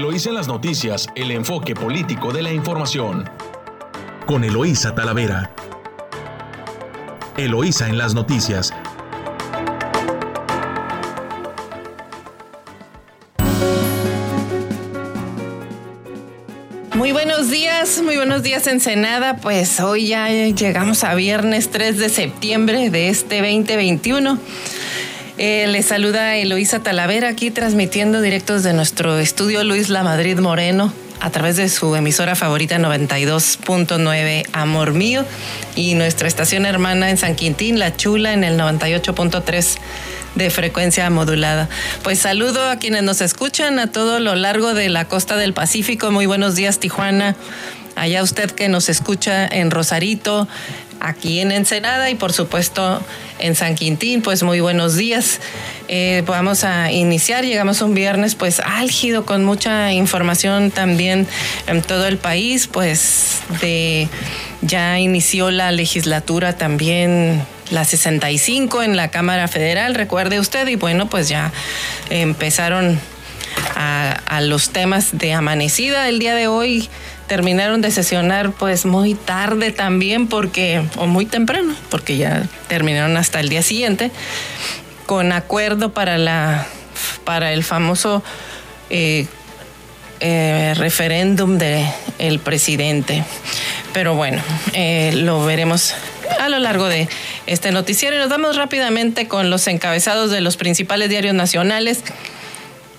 Eloísa en las noticias, el enfoque político de la información. Con Eloísa Talavera. Eloísa en las noticias. Muy buenos días, muy buenos días Ensenada. Pues hoy ya llegamos a viernes 3 de septiembre de este 2021. Eh, le saluda Eloísa Talavera aquí transmitiendo directos de nuestro estudio Luis La Madrid Moreno a través de su emisora favorita 92.9 Amor Mío y nuestra estación hermana en San Quintín, La Chula, en el 98.3 de frecuencia modulada. Pues saludo a quienes nos escuchan a todo lo largo de la costa del Pacífico. Muy buenos días, Tijuana. Allá usted que nos escucha en Rosarito, aquí en Ensenada y por supuesto en San Quintín. Pues muy buenos días. Eh, vamos a iniciar, llegamos un viernes pues álgido con mucha información también en todo el país, pues de ya inició la legislatura también la 65 en la Cámara Federal, recuerde usted, y bueno, pues ya empezaron a, a los temas de amanecida el día de hoy terminaron de sesionar pues muy tarde también porque, o muy temprano, porque ya terminaron hasta el día siguiente, con acuerdo para la para el famoso eh, eh, referéndum del el presidente. Pero bueno, eh, lo veremos a lo largo de este noticiero y nos vamos rápidamente con los encabezados de los principales diarios nacionales.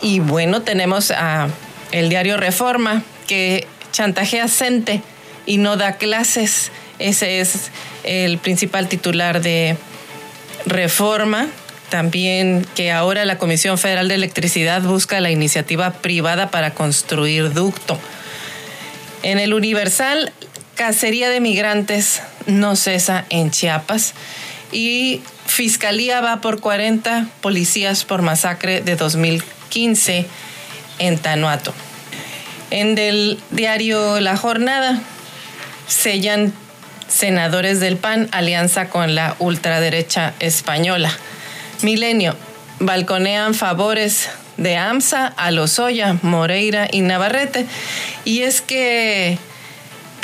Y bueno, tenemos a el diario Reforma, que chantajea Cente y no da clases. Ese es el principal titular de Reforma. También que ahora la Comisión Federal de Electricidad busca la iniciativa privada para construir ducto. En el Universal, cacería de migrantes no cesa en Chiapas y Fiscalía va por 40 policías por masacre de 2015 en Tanuato. En el diario La Jornada sellan senadores del PAN alianza con la ultraderecha española. Milenio, balconean favores de AMSA a Lozoya, Moreira y Navarrete. Y es que,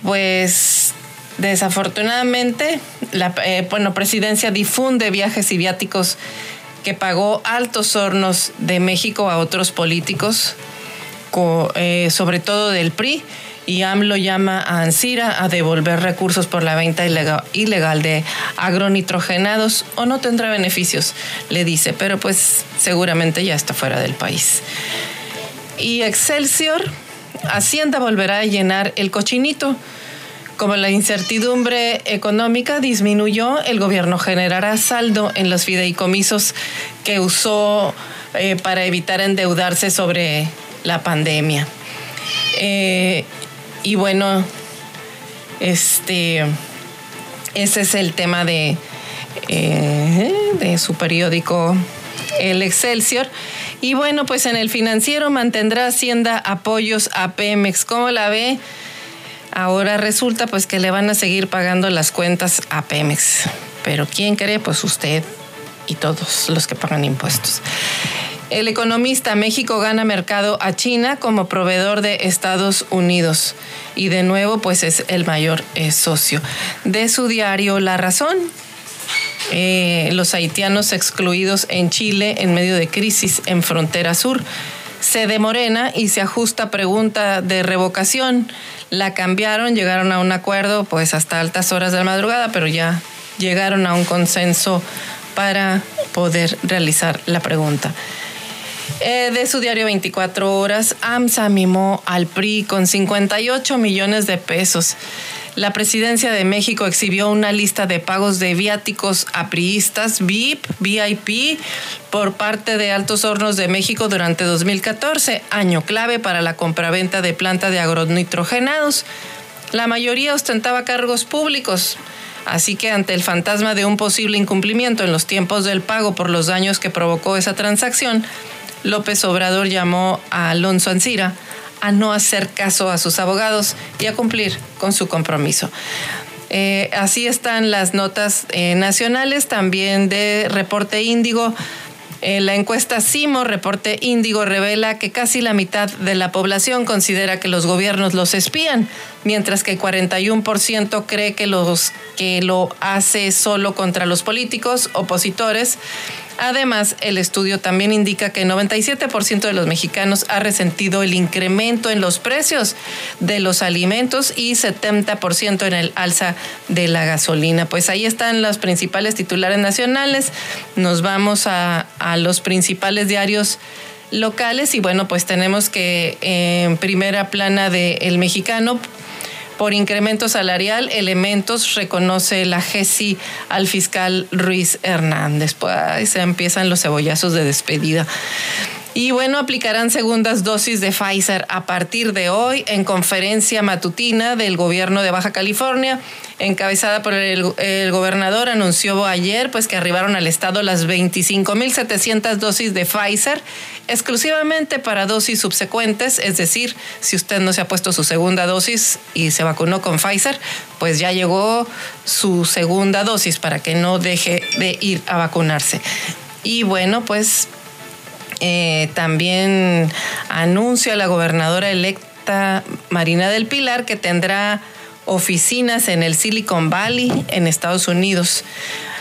pues, desafortunadamente, la eh, bueno, presidencia difunde viajes y viáticos que pagó altos hornos de México a otros políticos eh, sobre todo del PRI, y AMLO llama a Ansira a devolver recursos por la venta ilegal de agronitrogenados o no tendrá beneficios, le dice, pero pues seguramente ya está fuera del país. Y Excelsior, Hacienda volverá a llenar el cochinito. Como la incertidumbre económica disminuyó, el gobierno generará saldo en los fideicomisos que usó eh, para evitar endeudarse sobre la pandemia. Eh, y bueno, este, ese es el tema de, eh, de su periódico El Excelsior. Y bueno, pues en el financiero mantendrá Hacienda apoyos a Pemex. ¿Cómo la ve? Ahora resulta pues que le van a seguir pagando las cuentas a Pemex. Pero ¿quién cree? Pues usted y todos los que pagan impuestos. El economista México gana mercado a China como proveedor de Estados Unidos y de nuevo pues es el mayor eh, socio. De su diario La Razón, eh, los haitianos excluidos en Chile en medio de crisis en frontera sur. Se demorena y se ajusta pregunta de revocación. La cambiaron, llegaron a un acuerdo pues hasta altas horas de la madrugada, pero ya llegaron a un consenso para poder realizar la pregunta. Eh, de su diario 24 horas, AMSA mimó al PRI con 58 millones de pesos. La presidencia de México exhibió una lista de pagos de viáticos a priistas VIP, VIP, por parte de Altos Hornos de México durante 2014, año clave para la compraventa de planta de agronitrogenados. La mayoría ostentaba cargos públicos. Así que ante el fantasma de un posible incumplimiento en los tiempos del pago por los daños que provocó esa transacción, López Obrador llamó a Alonso Ancira a no hacer caso a sus abogados y a cumplir con su compromiso. Eh, así están las notas eh, nacionales, también de Reporte Índigo. Eh, la encuesta CIMO, reporte Índigo, revela que casi la mitad de la población considera que los gobiernos los espían, mientras que el 41% cree que, los, que lo hace solo contra los políticos opositores Además, el estudio también indica que el 97% de los mexicanos ha resentido el incremento en los precios de los alimentos y 70% en el alza de la gasolina. Pues ahí están los principales titulares nacionales. Nos vamos a, los principales diarios locales y bueno, pues tenemos que en primera plana de El Mexicano por incremento salarial, elementos, reconoce la GESI al fiscal Ruiz Hernández. Pues ahí se empiezan los cebollazos de despedida. Y bueno, aplicarán segundas dosis de Pfizer a partir de hoy en conferencia matutina del gobierno de Baja California, encabezada por el, gobernador, anunció ayer pues que arribaron al estado las 25.700 dosis de Pfizer exclusivamente para dosis subsecuentes, es decir, si usted no se ha puesto su segunda dosis y se vacunó con Pfizer, pues ya llegó su segunda dosis para que no deje de ir a vacunarse. Y bueno, pues eh, también anuncia la gobernadora electa Marina del Pilar que tendrá oficinas en el Silicon Valley en Estados Unidos.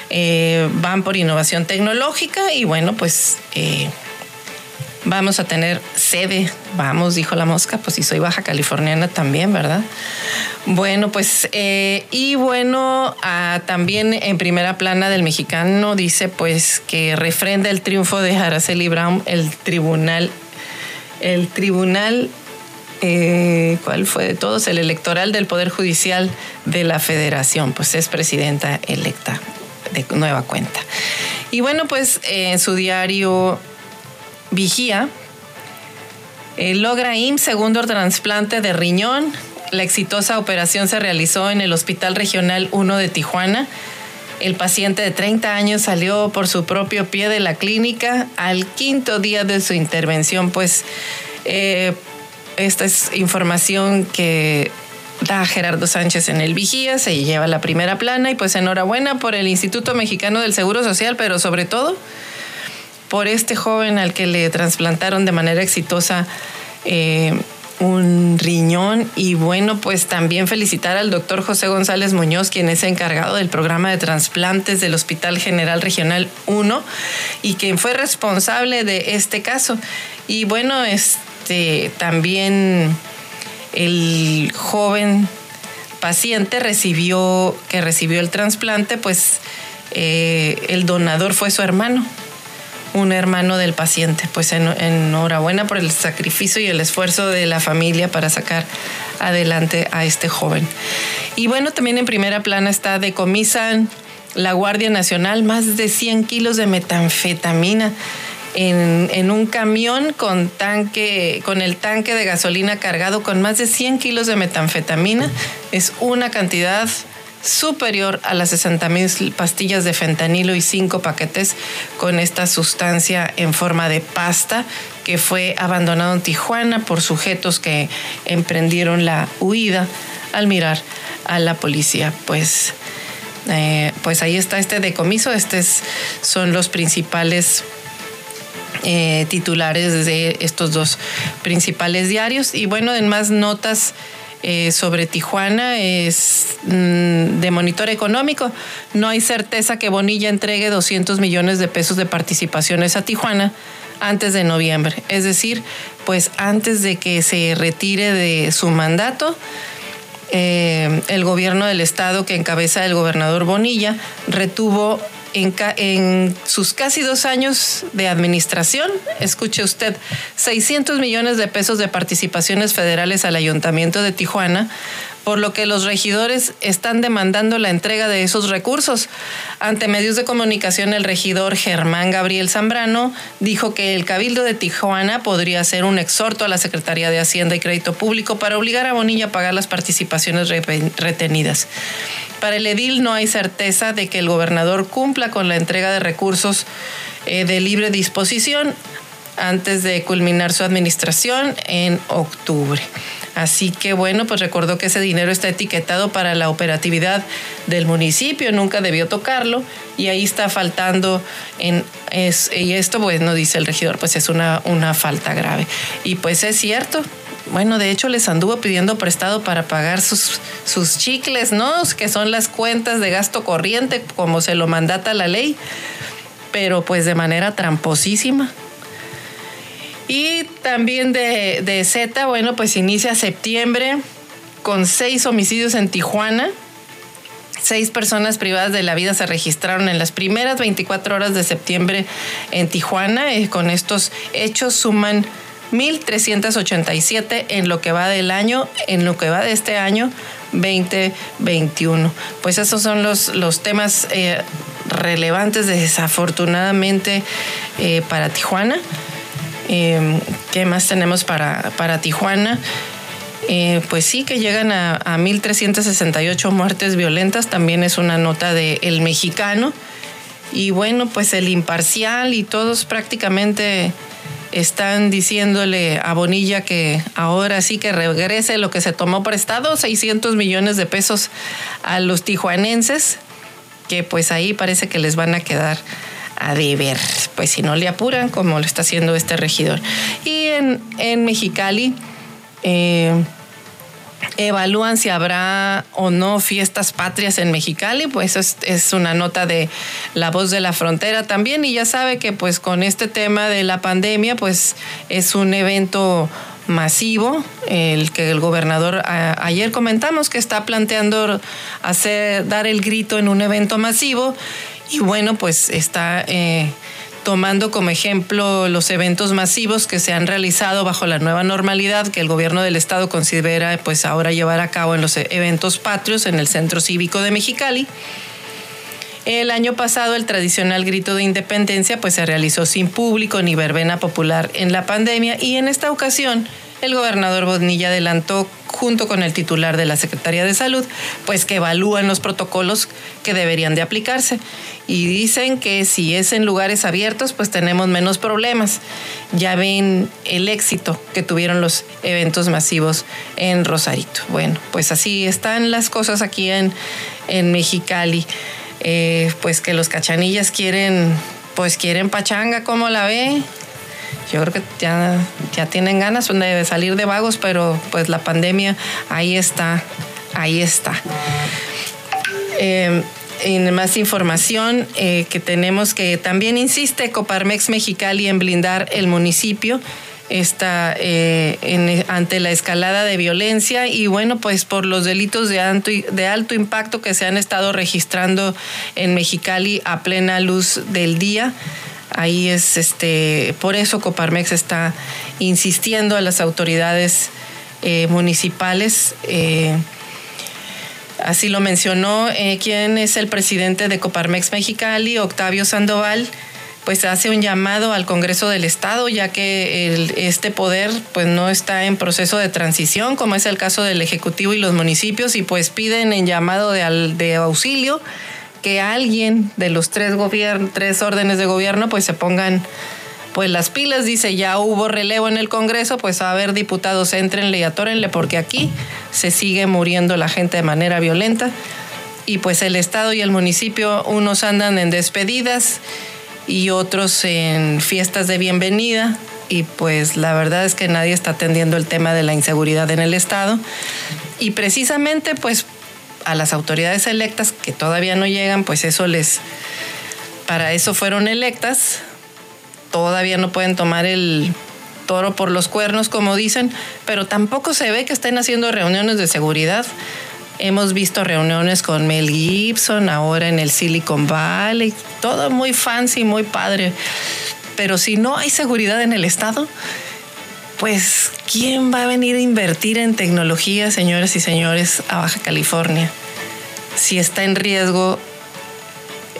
Eh, van por innovación tecnológica y bueno, pues eh, vamos a tener sede, vamos, dijo la mosca, pues si soy baja californiana también, ¿verdad? Bueno, pues, eh, y bueno, ah, también en primera plana del mexicano dice pues que refrenda el triunfo de Araceli Brown, el tribunal, el tribunal, eh, ¿cuál fue de todos? El electoral del Poder Judicial de la Federación, pues es presidenta electa de nueva cuenta. Y bueno, pues en su diario Vigía, eh, logra IMSS segundo trasplante de riñón. La exitosa operación se realizó en el Hospital Regional 1 de Tijuana. El paciente de 30 años salió por su propio pie de la clínica al quinto día de su intervención. Pues eh, esta es información que da Gerardo Sánchez en el Vigía, se lleva la primera plana y pues enhorabuena por el Instituto Mexicano del Seguro Social, pero sobre todo por este joven al que le trasplantaron de manera exitosa eh, un riñón y bueno, pues también felicitar al doctor José González Muñoz, quien es encargado del programa de trasplantes del Hospital General Regional 1 y quien fue responsable de este caso. Y bueno, este también el joven paciente recibió, que recibió el trasplante, pues eh, el donador fue su hermano un hermano del paciente. Pues enhorabuena por el sacrificio y el esfuerzo de la familia para sacar adelante a este joven. Y bueno, también en primera plana está decomisan la Guardia Nacional más de 100 kilos de metanfetamina. En, en, un camión con tanque, con el tanque de gasolina cargado con más de 100 kilos de metanfetamina. Es una cantidad superior a las 60 mil pastillas de fentanilo y cinco paquetes con esta sustancia en forma de pasta que fue abandonado en Tijuana por sujetos que emprendieron la huida al mirar a la policía. Pues, eh, pues ahí está este decomiso. Estos son los principales eh, titulares de estos dos principales diarios. Y bueno, en más notas eh, sobre Tijuana es mm, de monitor económico. No hay certeza que Bonilla entregue 200 millones de pesos de participaciones a Tijuana antes de noviembre. Es decir, pues antes de que se retire de su mandato, eh, el gobierno del estado que encabeza el gobernador Bonilla retuvo en, sus casi dos años de administración, escuche usted, 600 millones de pesos de participaciones federales al ayuntamiento de Tijuana por lo que los regidores están demandando la entrega de esos recursos. Ante medios de comunicación, el regidor Germán Gabriel Zambrano dijo que el Cabildo de Tijuana podría hacer un exhorto a la Secretaría de Hacienda y Crédito Público para obligar a Bonilla a pagar las participaciones retenidas. Para el edil no hay certeza de que el gobernador cumpla con la entrega de recursos eh, de libre disposición antes de culminar su administración en octubre. Así que bueno, pues recordó que ese dinero está etiquetado para la operatividad del municipio, nunca debió tocarlo y ahí está faltando en es, y esto pues no dice el regidor, pues es una, una falta grave. Y pues es cierto, bueno, de hecho les anduvo pidiendo prestado para pagar sus, sus chicles, ¿no? Que son las cuentas de gasto corriente, como se lo mandata la ley, pero pues de manera tramposísima. Y también de, de Z, bueno, pues inicia septiembre con seis homicidios en Tijuana. Seis personas privadas de la vida se registraron en las primeras 24 horas de septiembre en Tijuana. Y con estos hechos suman 1.387 en lo que va del año, en lo que va de este año 2021. Pues esos son los, los temas eh, relevantes desafortunadamente eh, para Tijuana. Eh, ¿Qué más tenemos para, para Tijuana? pues sí, que llegan a, a 1.368 muertes violentas, también es una nota de El Mexicano. Y bueno, pues el imparcial y todos prácticamente están diciéndole a Bonilla que ahora sí que regrese lo que se tomó prestado, 600 millones de pesos a los tijuanenses, que pues ahí parece que les van a quedar a deber, pues si no le apuran, como lo está haciendo este regidor. Y en, en Mexicali, eh, evalúan si habrá o no fiestas patrias en Mexicali, pues es, una nota de La Voz de la Frontera también. Y ya sabe que pues con este tema de la pandemia pues es un evento masivo, el que el gobernador ayer comentamos que está planteando hacer dar el grito en un evento masivo y bueno pues está eh, tomando como ejemplo los eventos masivos que se han realizado bajo la nueva normalidad que el gobierno del estado considera pues ahora llevar a cabo en los eventos patrios en el Centro Cívico de Mexicali. El año pasado el tradicional grito de independencia pues se realizó sin público ni verbena popular en la pandemia y en esta ocasión el gobernador Bonilla adelantó junto con el titular de la Secretaría de Salud, pues que evalúan los protocolos que deberían de aplicarse. Y dicen que si es en lugares abiertos, pues tenemos menos problemas. Ya ven el éxito que tuvieron los eventos masivos en Rosarito. Bueno, pues así están las cosas aquí en, en Mexicali. Eh, pues que los cachanillas quieren, pues quieren pachanga, como la ve? Yo creo que ya, ya tienen ganas de salir de vagos, pero pues la pandemia ahí está, ahí está. Eh, más información eh, que tenemos que también insiste Coparmex Mexicali en blindar el municipio está eh, ante la escalada de violencia y bueno, pues por los delitos de alto, de alto impacto que se han estado registrando en Mexicali a plena luz del día. Ahí es este, por eso Coparmex está insistiendo a las autoridades eh, municipales. Eh, así lo mencionó eh, quien es el presidente de Coparmex Mexicali, Octavio Sandoval, pues hace un llamado al Congreso del Estado, ya que este poder pues no está en proceso de transición, como es el caso del Ejecutivo y los municipios, y pues piden en llamado de, de auxilio que alguien de los tres, tres órdenes de gobierno pues se pongan pues las pilas, dice, ya hubo relevo en el Congreso, pues a ver diputados, entrenle y atórenle, porque aquí se sigue muriendo la gente de manera violenta. Y pues el Estado y el municipio, unos andan en despedidas y otros en fiestas de bienvenida. Y pues la verdad es que nadie está atendiendo el tema de la inseguridad en el Estado. Y precisamente pues a las autoridades electas que todavía no llegan, pues eso les, para eso fueron electas, todavía no pueden tomar el toro por los cuernos, como dicen, pero tampoco se ve que estén haciendo reuniones de seguridad. Hemos visto reuniones con Mel Gibson, ahora en el Silicon Valley, todo muy fancy, muy padre. Pero si no hay seguridad en el Estado, pues ¿quién va a venir a invertir en tecnología, señores y señores, a Baja California? Si está en riesgo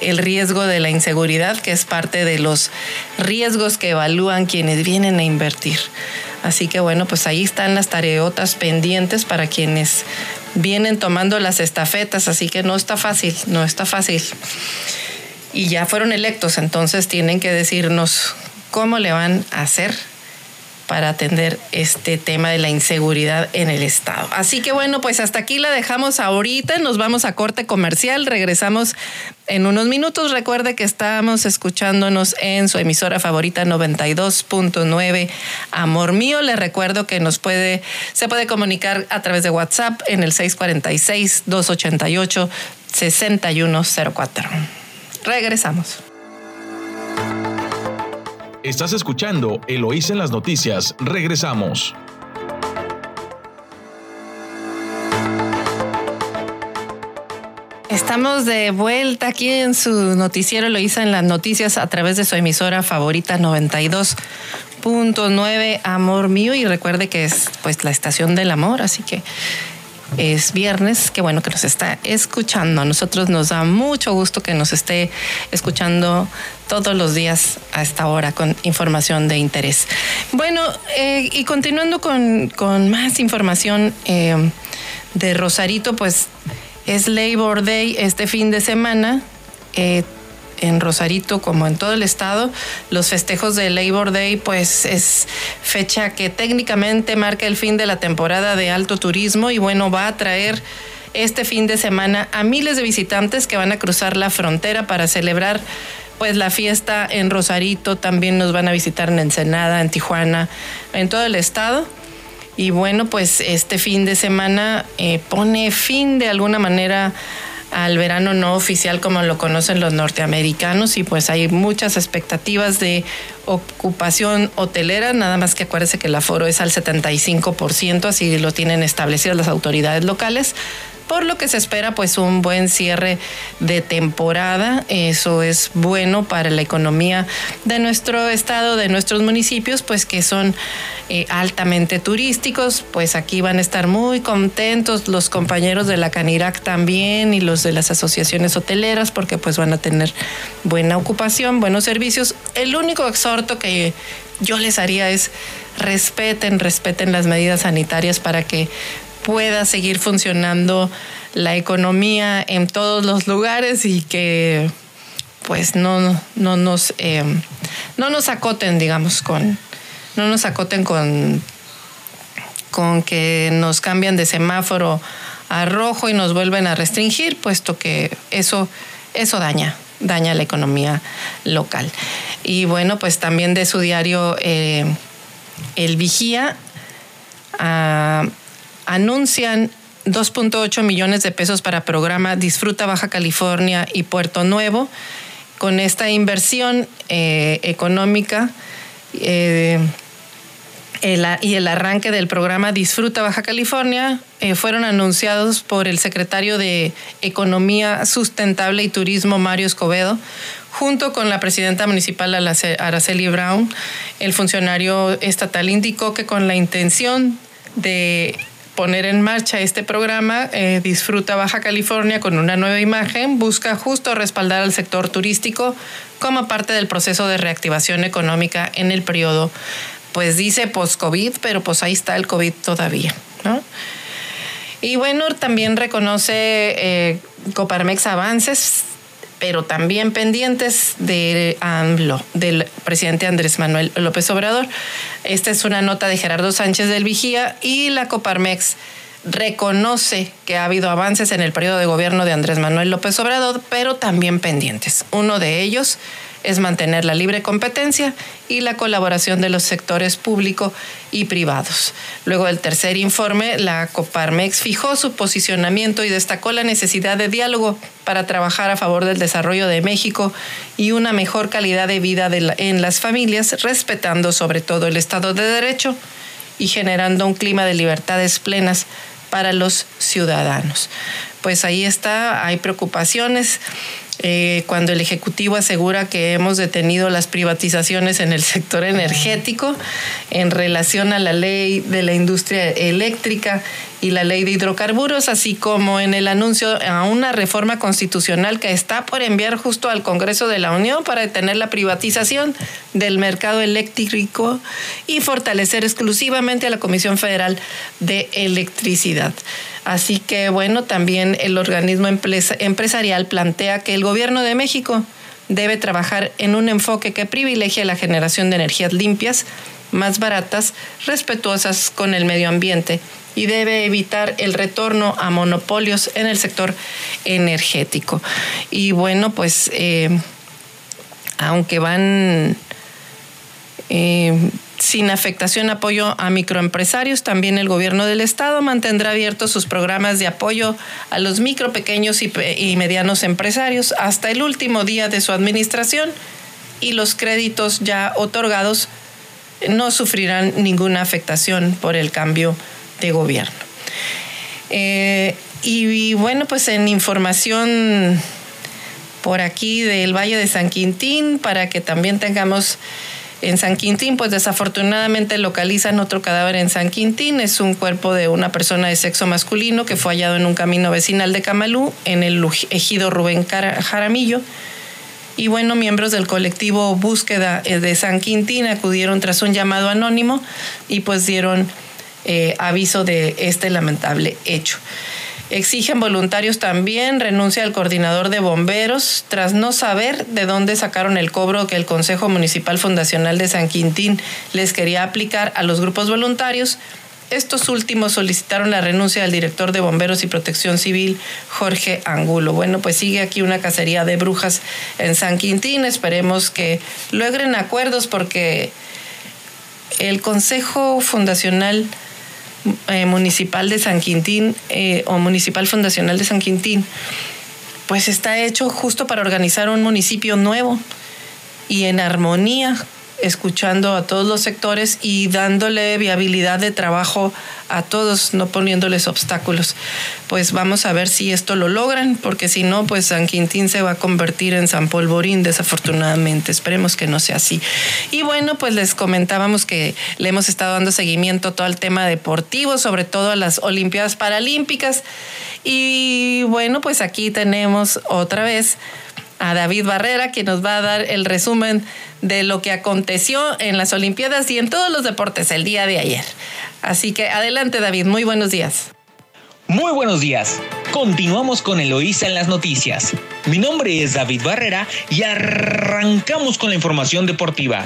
el riesgo de la inseguridad, que es parte de los riesgos que evalúan quienes vienen a invertir. Así que bueno, pues ahí están las tareotas pendientes para quienes vienen tomando las estafetas, así que no está fácil, no está fácil. Y ya fueron electos, entonces tienen que decirnos cómo le van a hacer para atender este tema de la inseguridad en el Estado. Así que bueno, pues hasta aquí la dejamos ahorita, nos vamos a corte comercial, regresamos en unos minutos. Recuerde que estamos escuchándonos en su emisora favorita 92.9 Amor Mío. Le recuerdo que nos puede, se puede comunicar a través de WhatsApp en el 646 288 6104. Regresamos. Estás escuchando Eloís en las noticias. Regresamos. Estamos de vuelta aquí en su noticiero Eloísa en las noticias a través de su emisora favorita 92.9 Amor Mío y recuerde que es pues la estación del amor, así que es viernes, qué bueno que nos está escuchando. A nosotros nos da mucho gusto que nos esté escuchando todos los días a esta hora con información de interés. Bueno, eh, y continuando con, más información eh, de Rosarito, pues es Labor Day este fin de semana. Eh, en Rosarito como en todo el estado, los festejos de Labor Day pues es fecha que técnicamente marca el fin de la temporada de alto turismo y bueno, va a traer este fin de semana a miles de visitantes que van a cruzar la frontera para celebrar pues la fiesta en Rosarito, también nos van a visitar en Ensenada, en Tijuana, en todo el estado. Y bueno, pues este fin de semana eh, pone fin de alguna manera al verano no oficial como lo conocen los norteamericanos y pues hay muchas expectativas de ocupación hotelera, nada más que acuérdese que el aforo es al 75%, así lo tienen establecidas las autoridades locales por lo que se espera pues un buen cierre de temporada. Eso es bueno para la economía de nuestro estado, de nuestros municipios, pues que son eh, altamente turísticos. Pues aquí van a estar muy contentos los compañeros de la Canirac también y los de las asociaciones hoteleras porque pues van a tener buena ocupación, buenos servicios. El único exhorto que yo les haría es respeten, respeten las medidas sanitarias para que pueda seguir funcionando la economía en todos los lugares y que pues no, no nos eh, no nos acoten, digamos, con no nos acoten con con que nos cambian de semáforo a rojo y nos vuelven a restringir, puesto que eso, eso daña, daña la economía local. Y bueno, pues también de su diario eh, El Vigía, ah, anuncian 2.8 millones de pesos para programa Disfruta Baja California y Puerto Nuevo. Con esta inversión eh, económica eh, y el arranque del programa Disfruta Baja California eh, fueron anunciados por el secretario de Economía Sustentable y Turismo, Mario Escobedo, junto con la presidenta municipal Araceli Brown. El funcionario estatal indicó que con la intención de poner en marcha este programa, eh, Disfruta Baja California con una nueva imagen, busca justo respaldar al sector turístico como parte del proceso de reactivación económica en el periodo, pues dice post-COVID, pero pues ahí está el COVID todavía, ¿no? Y bueno, también reconoce eh, Coparmex avances pero también pendientes de AMLO, del presidente Andrés Manuel López Obrador. Esta es una nota de Gerardo Sánchez del Vigía y la Coparmex reconoce que ha habido avances en el periodo de gobierno de Andrés Manuel López Obrador, pero también pendientes. Uno de ellos es mantener la libre competencia y la colaboración de los sectores público y privados. Luego del tercer informe, la Coparmex fijó su posicionamiento y destacó la necesidad de diálogo para trabajar a favor del desarrollo de México y una mejor calidad de vida en las familias, respetando sobre todo el Estado de Derecho y generando un clima de libertades plenas para los ciudadanos. Pues ahí está, hay preocupaciones eh, cuando el Ejecutivo asegura que hemos detenido las privatizaciones en el sector energético en relación a la ley de la industria eléctrica y la ley de hidrocarburos, así como en el anuncio a una reforma constitucional que está por enviar justo al Congreso de la Unión para detener la privatización del mercado eléctrico y fortalecer exclusivamente a la Comisión Federal de Electricidad. Así que bueno, también el organismo empresarial plantea que el gobierno de México debe trabajar en un enfoque que privilegie la generación de energías limpias más baratas, respetuosas con el medio ambiente y debe evitar el retorno a monopolios en el sector energético. Y bueno, pues eh, aunque van eh, sin afectación apoyo a microempresarios, también el gobierno del estado mantendrá abiertos sus programas de apoyo a los micro, pequeños y, y medianos empresarios hasta el último día de su administración y los créditos ya otorgados no sufrirán ninguna afectación por el cambio de gobierno. Eh, y, bueno, pues en información por aquí del Valle de San Quintín, para que también tengamos en San Quintín, pues desafortunadamente localizan otro cadáver en San Quintín. Es un cuerpo de una persona de sexo masculino que fue hallado en un camino vecinal de Camalú, en el ejido Rubén Jaramillo. Y bueno, miembros del colectivo Búsqueda eh, de San Quintín acudieron tras un llamado anónimo y pues dieron eh, aviso de este lamentable hecho. Exigen voluntarios también renuncia al coordinador de bomberos tras no saber de dónde sacaron el cobro que el Consejo Municipal Fundacional de San Quintín les quería aplicar a los grupos voluntarios. Estos últimos solicitaron la renuncia del director de Bomberos y Protección Civil, Jorge Angulo. Bueno, pues sigue aquí una cacería de brujas en San Quintín. Esperemos que logren acuerdos porque el Consejo Fundacional eh, municipal de San Quintín eh, o municipal fundacional de San Quintín, pues está hecho justo para organizar un municipio nuevo y en armonía escuchando a todos los sectores y dándole viabilidad de trabajo a todos, no poniéndoles obstáculos. Pues vamos a ver si esto lo logran, porque si no, pues San Quintín se va a convertir en San Polvorín, desafortunadamente. Esperemos que no sea así. Y bueno, pues les comentábamos que le hemos estado dando seguimiento a todo el tema deportivo, sobre todo a las Olimpiadas Paralímpicas. Y bueno, pues aquí tenemos otra vez a David Barrera, que nos va a dar el resumen de lo que aconteció en las Olimpiadas y en todos los deportes el día de ayer. Así que adelante David, muy buenos días. Muy buenos días. Continuamos con Eloísa en las noticias. Mi nombre es David Barrera y arrancamos con la información deportiva.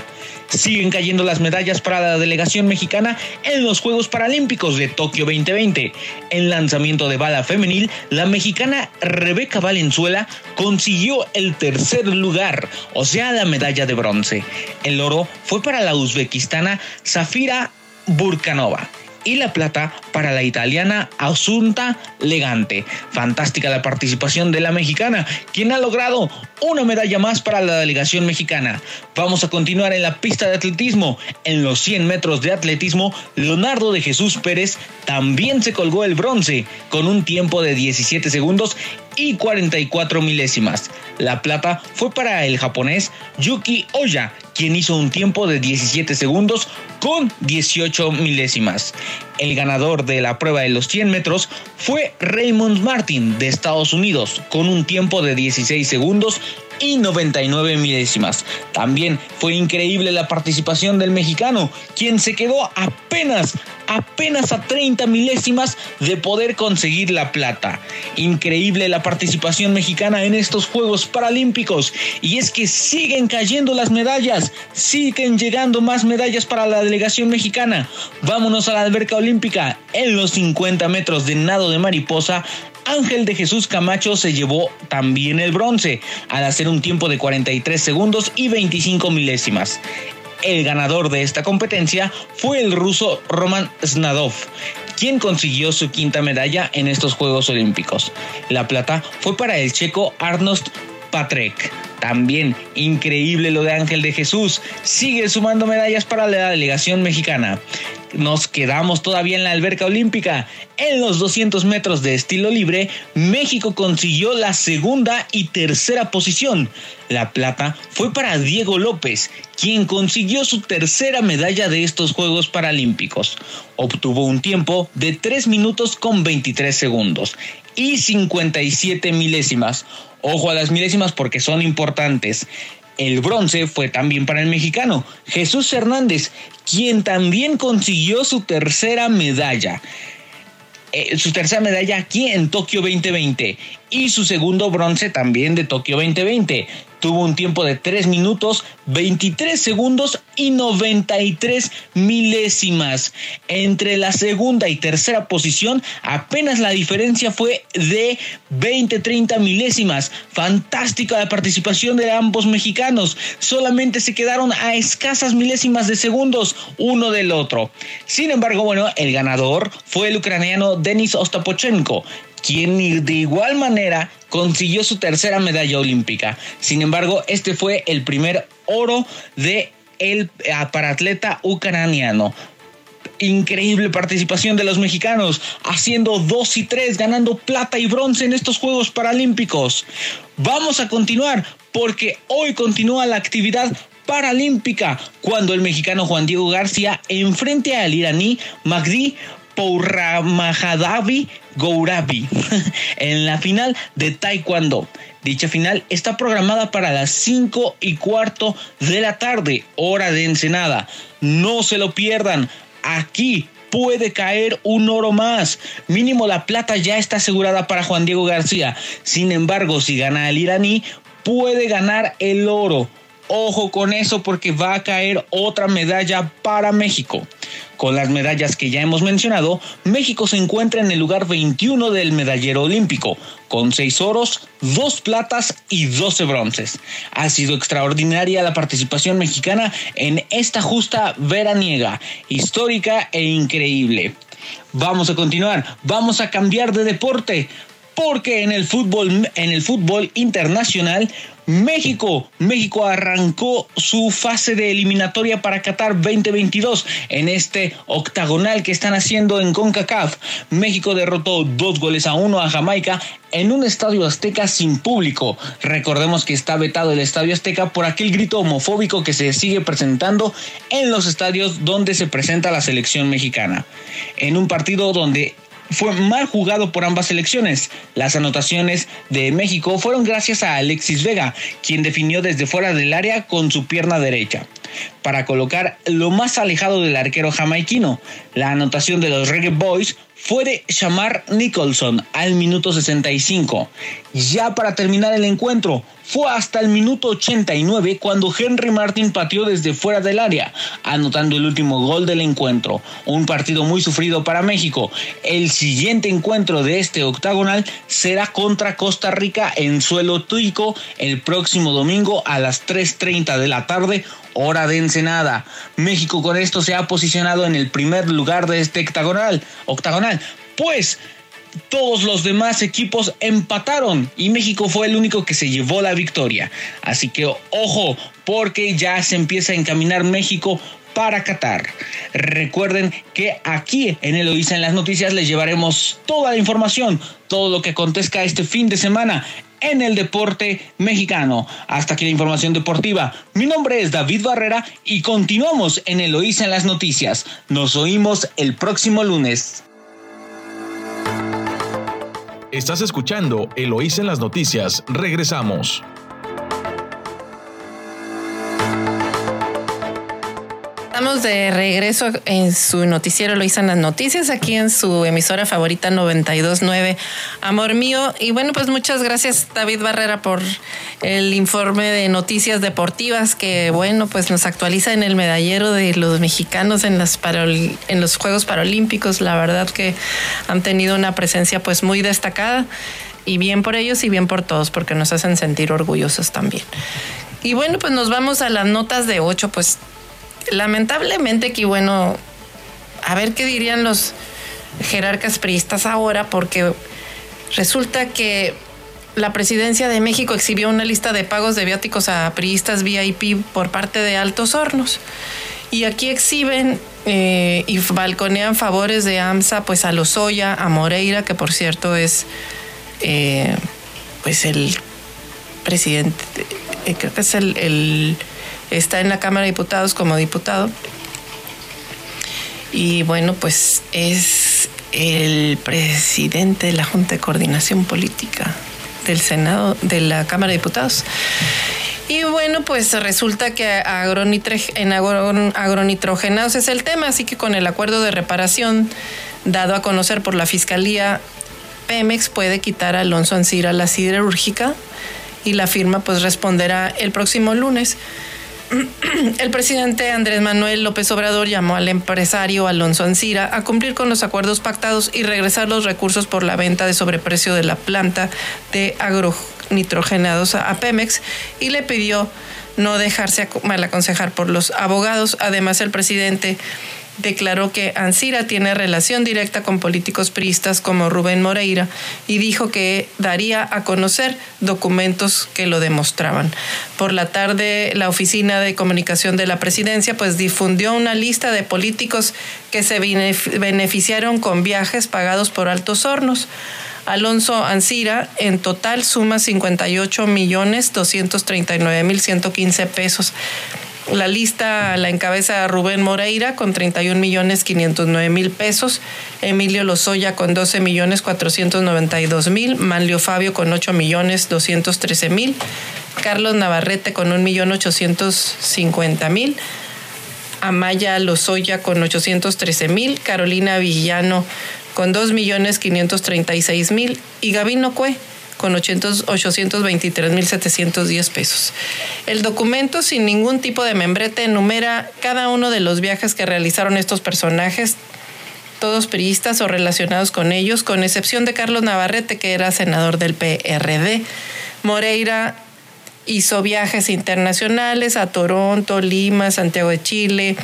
Siguen cayendo las medallas para la delegación mexicana en los Juegos Paralímpicos de Tokio 2020. En lanzamiento de bala femenil, la mexicana Rebeca Valenzuela consiguió el tercer lugar, o sea, la medalla de bronce. El oro fue para la uzbekistana Zafira Burkanova y la plata para la italiana Asunta Legante. Fantástica la participación de la mexicana, quien ha logrado una medalla más para la delegación mexicana. Vamos a continuar en la pista de atletismo. En los 100 metros de atletismo, Leonardo de Jesús Pérez también se colgó el bronce con un tiempo de 17 segundos y 44 milésimas. La plata fue para el japonés Yuki Oya, quien hizo un tiempo de 17 segundos con 18 milésimas. El ganador de la prueba de los 100 metros fue Raymond Martin de Estados Unidos con un tiempo de 16 segundos y 99 milésimas. También fue increíble la participación del mexicano, quien se quedó apenas, apenas a 30 milésimas de poder conseguir la plata. Increíble la participación mexicana en estos Juegos Paralímpicos. Y es que siguen cayendo las medallas, siguen llegando más medallas para la delegación mexicana. Vámonos a la alberca olímpica en los 50 metros de nado de mariposa Ángel de Jesús Camacho se llevó también el bronce al hacer un tiempo de 43 segundos y 25 milésimas. El ganador de esta competencia fue el ruso Roman Snadov, quien consiguió su quinta medalla en estos Juegos Olímpicos. La plata fue para el checo Arnost Patrek. También increíble lo de Ángel de Jesús. Sigue sumando medallas para la delegación mexicana nos quedamos todavía en la alberca olímpica. En los 200 metros de estilo libre, México consiguió la segunda y tercera posición. La plata fue para Diego López, quien consiguió su tercera medalla de estos Juegos Paralímpicos. Obtuvo un tiempo de 3 minutos con 23 segundos y 57 milésimas. Ojo a las milésimas porque son importantes. El bronce fue también para el mexicano Jesús Hernández, quien también consiguió su tercera medalla. Eh, su tercera medalla aquí en Tokio 2020 y su segundo bronce también de Tokio 2020. Tuvo un tiempo de 3 minutos, 23 segundos y 93 milésimas. Entre la segunda y tercera posición, apenas la diferencia fue de 20-30 milésimas. Fantástica la participación de ambos mexicanos. Solamente se quedaron a escasas milésimas de segundos uno del otro. Sin embargo, bueno, el ganador fue el ucraniano Denis Ostapochenko, quien de igual manera consiguió su tercera medalla olímpica. Sin embargo, este fue el primer oro de el aparatleta ucraniano. Increíble participación de los mexicanos, haciendo dos y tres, ganando plata y bronce en estos Juegos Paralímpicos. Vamos a continuar porque hoy continúa la actividad paralímpica cuando el mexicano Juan Diego García enfrente al iraní Magdi Pourramajadavi Gourabi en la final de Taekwondo. Dicha final está programada para las 5 y cuarto de la tarde, hora de Ensenada. No se lo pierdan. Aquí puede caer un oro más. Mínimo la plata ya está asegurada para Juan Diego García. Sin embargo, si gana el iraní, puede ganar el oro. Ojo con eso porque va a caer otra medalla para México. Con las medallas que ya hemos mencionado, México se encuentra en el lugar 21 del medallero olímpico, con 6 oros, 2 platas y 12 bronces. Ha sido extraordinaria la participación mexicana en esta justa veraniega, histórica e increíble. Vamos a continuar, vamos a cambiar de deporte porque en el fútbol en el fútbol internacional México, México arrancó su fase de eliminatoria para Qatar 2022 en este octagonal que están haciendo en CONCACAF. México derrotó dos goles a uno a Jamaica en un estadio azteca sin público. Recordemos que está vetado el estadio azteca por aquel grito homofóbico que se sigue presentando en los estadios donde se presenta la selección mexicana. En un partido donde fue mal jugado por ambas selecciones. Las anotaciones de México fueron gracias a Alexis Vega, quien definió desde fuera del área con su pierna derecha para colocar lo más alejado del arquero jamaiquino. La anotación de los Reggae Boys fue de Shamar Nicholson al minuto 65. Ya para terminar el encuentro, fue hasta el minuto 89 cuando Henry Martin pateó desde fuera del área, anotando el último gol del encuentro. Un partido muy sufrido para México. El siguiente encuentro de este octagonal será contra Costa Rica en suelo tuico el próximo domingo a las 3.30 de la tarde hora de Ensenada. México con esto se ha posicionado en el primer lugar de este octagonal, octagonal pues todos los demás equipos empataron y México fue el único que se llevó la victoria. Así que ojo, porque ya se empieza a encaminar México para Qatar. Recuerden que aquí en Eloísa en las noticias les llevaremos toda la información, todo lo que acontezca este fin de semana en el deporte mexicano. Hasta aquí la información deportiva. Mi nombre es David Barrera y continuamos en Eloísa en las noticias. Nos oímos el próximo lunes. Estás escuchando Eloísa en las noticias. Regresamos. Estamos de regreso en su noticiero Lo en las noticias, aquí en su emisora favorita 929, Amor Mío. Y bueno, pues muchas gracias David Barrera por el informe de noticias deportivas que, bueno, pues nos actualiza en el medallero de los mexicanos en, las en los Juegos Paralímpicos. La verdad que han tenido una presencia pues muy destacada y bien por ellos y bien por todos, porque nos hacen sentir orgullosos también. Y bueno, pues nos vamos a las notas de 8, pues lamentablemente que bueno, a ver qué dirían los jerarcas priistas ahora, porque resulta que la presidencia de México exhibió una lista de pagos de viáticos a priistas VIP por parte de Altos Hornos. Y aquí exhiben eh, y balconean favores de AMSA pues a Lozoya, a Moreira, que por cierto es eh, pues el presidente, eh, creo que es el está en la Cámara de Diputados como diputado. Y bueno, pues es el presidente de la Junta de Coordinación Política del Senado, de la Cámara de Diputados. Y bueno, pues resulta que en agronitrogenados es el tema, así que con el acuerdo de reparación dado a conocer por la Fiscalía, Pemex puede quitar a Alonso Ancira la siderúrgica y la firma pues responderá el próximo lunes. El presidente Andrés Manuel López Obrador llamó al empresario Alonso Ancira a cumplir con los acuerdos pactados y regresar los recursos por la venta de sobreprecio de la planta de agronitrogenados a Pemex y le pidió no dejarse mal aconsejar por los abogados. Además, el presidente declaró que Ansira tiene relación directa con políticos priistas como Rubén Moreira y dijo que daría a conocer documentos que lo demostraban. Por la tarde, la Oficina de Comunicación de la Presidencia pues difundió una lista de políticos que se beneficiaron con viajes pagados por Altos Hornos. Alonso Ansira en total suma 58 millones 239 mil 115 pesos. La lista la encabeza Rubén Moreira con 31 millones 509 mil pesos, Emilio Lozoya con 12 millones 492 mil, Manlio Fabio con 8 millones 213 mil, Carlos Navarrete con 1 millón 850 mil, Amaya Lozoya con 813 mil, Carolina Villano con 2 millones 536 mil y Gabino Cue con 823.710 pesos. El documento, sin ningún tipo de membrete, enumera cada uno de los viajes que realizaron estos personajes, todos periodistas o relacionados con ellos, con excepción de Carlos Navarrete, que era senador del PRD. Moreira hizo viajes internacionales a Toronto, Lima, Santiago de Chile,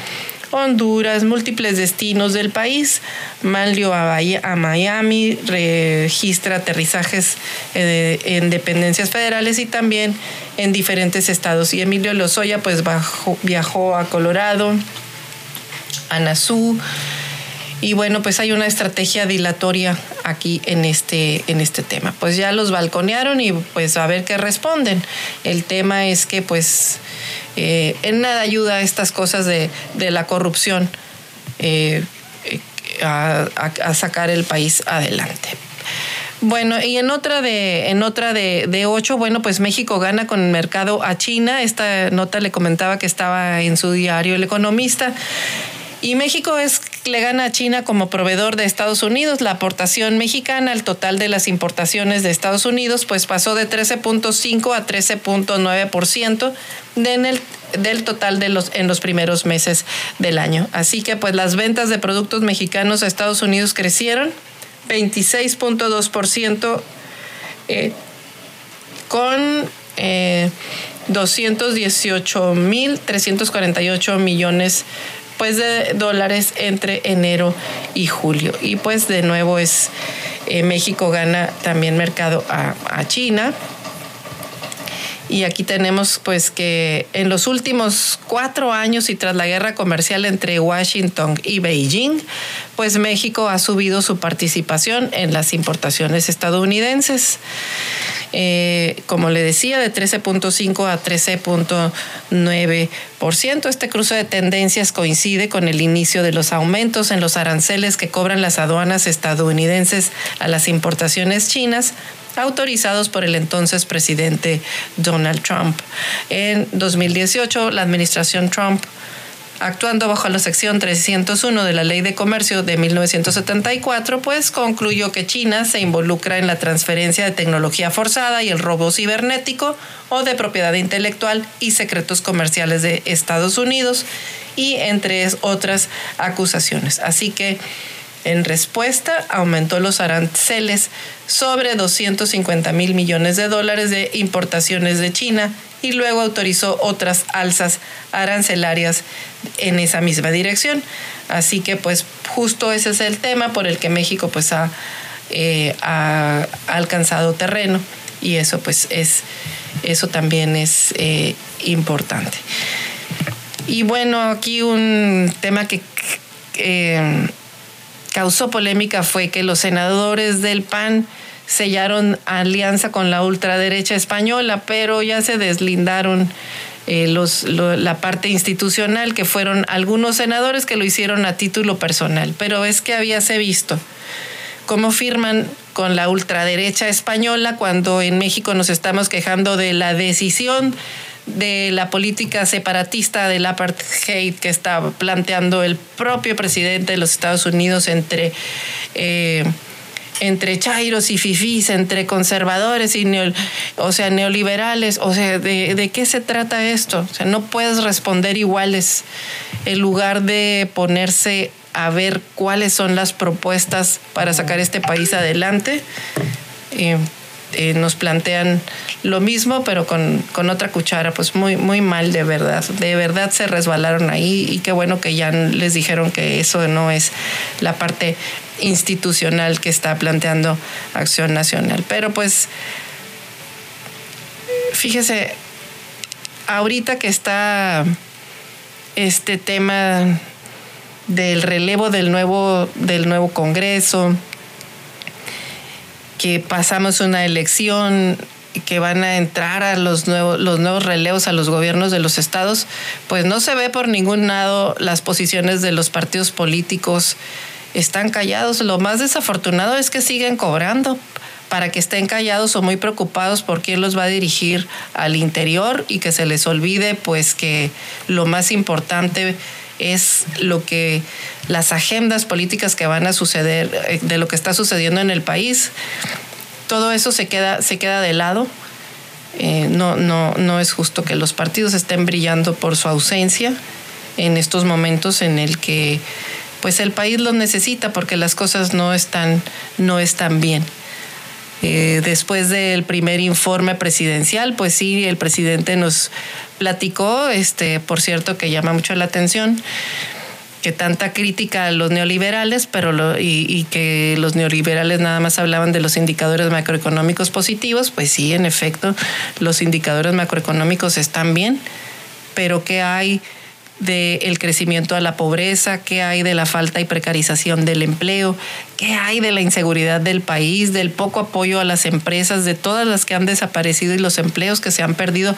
Honduras, múltiples destinos del país. Manlio a, Miami, registra aterrizajes eh, en dependencias federales y también en diferentes estados. Y Emilio Lozoya pues viajó a Colorado, a Nazú. Y bueno, pues hay una estrategia dilatoria aquí en este, en este tema. Pues ya los balconearon y pues a ver qué responden. El tema es que pues eh, en nada ayuda estas cosas de, la corrupción eh, a, sacar el país adelante. Bueno, y en otra de, en otra de, de, ocho, bueno, pues México gana con el mercado a China. Esta nota le comentaba que estaba en su diario El Economista. Y México es, le gana a China como proveedor de Estados Unidos. La aportación mexicana al total de las importaciones de Estados Unidos pues pasó de 13.5 a 13.9% de del total de los, en los primeros meses del año. Así que pues las ventas de productos mexicanos a Estados Unidos crecieron 26.2% eh, con... Eh, 218.348 millones pues de dólares entre enero y julio. Y pues de nuevo es eh, México gana también mercado a, a China. Y aquí tenemos pues que en los últimos cuatro años y tras la guerra comercial entre Washington y Beijing, pues México ha subido su participación en las importaciones estadounidenses. Eh, como le decía, de 13.5 a 13.9%. Este cruce de tendencias coincide con el inicio de los aumentos en los aranceles que cobran las aduanas estadounidenses a las importaciones chinas autorizados por el entonces presidente Donald Trump. En 2018, la administración Trump actuando bajo la sección 301 de la Ley de Comercio de 1974, pues concluyó que China se involucra en la transferencia de tecnología forzada y el robo cibernético o de propiedad intelectual y secretos comerciales de Estados Unidos y entre otras acusaciones. Así que en respuesta, aumentó los aranceles sobre 250 mil millones de dólares de importaciones de China y luego autorizó otras alzas arancelarias en esa misma dirección. Así que pues justo ese es el tema por el que México pues ha, eh, alcanzado terreno y eso pues es, eso también es eh, importante. Y bueno, aquí un tema que eh, causó polémica fue que los senadores del PAN sellaron alianza con la ultraderecha española, pero ya se deslindaron eh, los, la parte institucional, que fueron algunos senadores que lo hicieron a título personal. Pero es que habíase visto cómo firman con la ultraderecha española cuando en México nos estamos quejando de la decisión de la política separatista del apartheid que está planteando el propio presidente de los Estados Unidos entre... Eh, entre chairos y fifís, entre conservadores y o sea, neoliberales, o sea, ¿de, ¿de, qué se trata esto? O sea, no puedes responder iguales en lugar de ponerse a ver cuáles son las propuestas para sacar este país adelante. Eh, eh, nos plantean lo mismo, pero con, con, otra cuchara, pues muy, muy mal de verdad. De verdad se resbalaron ahí y qué bueno que ya les dijeron que eso no es la parte institucional que está planteando Acción Nacional. Pero pues, fíjese, ahorita que está este tema del relevo del nuevo, del nuevo Congreso, que pasamos una elección que van a entrar a los nuevos, los nuevos relevos a los gobiernos de los estados, pues no se ve por ningún lado las posiciones de los partidos políticos están callados. Lo más desafortunado es que siguen cobrando para que estén callados o muy preocupados por quién los va a dirigir al interior y que se les olvide pues que lo más importante es lo que las agendas políticas que van a suceder, eh, de lo que está sucediendo en el país. Todo eso se queda, se queda de lado. Eh, no, no, no es justo que los partidos estén brillando por su ausencia en estos momentos en el que pues el país los necesita porque las cosas no están, no están bien. Eh, después del primer informe presidencial, pues sí, el presidente nos platicó, este, por cierto, que llama mucho la atención, que tanta crítica a los neoliberales, pero y, que los neoliberales nada más hablaban de los indicadores macroeconómicos positivos, pues sí, en efecto, los indicadores macroeconómicos están bien, pero ¿qué hay del crecimiento a la pobreza, qué hay de la falta y precarización del empleo, qué hay de la inseguridad del país, del poco apoyo a las empresas, de todas las que han desaparecido y los empleos que se han perdido.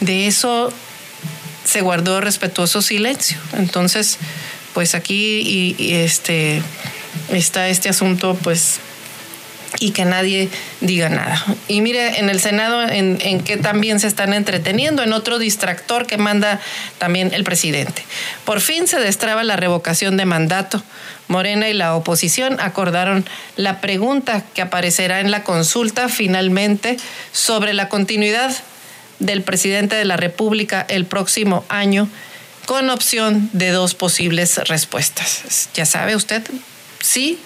De eso se guardó respetuoso silencio. Entonces, pues aquí y, este está este asunto pues y que nadie diga nada. Y mire, en el Senado, en, en que también se están entreteniendo, en otro distractor que manda también el presidente. Por fin se destraba la revocación de mandato. Morena y la oposición acordaron la pregunta que aparecerá en la consulta finalmente sobre la continuidad del presidente de la República el próximo año con opción de dos posibles respuestas. Ya sabe usted, sí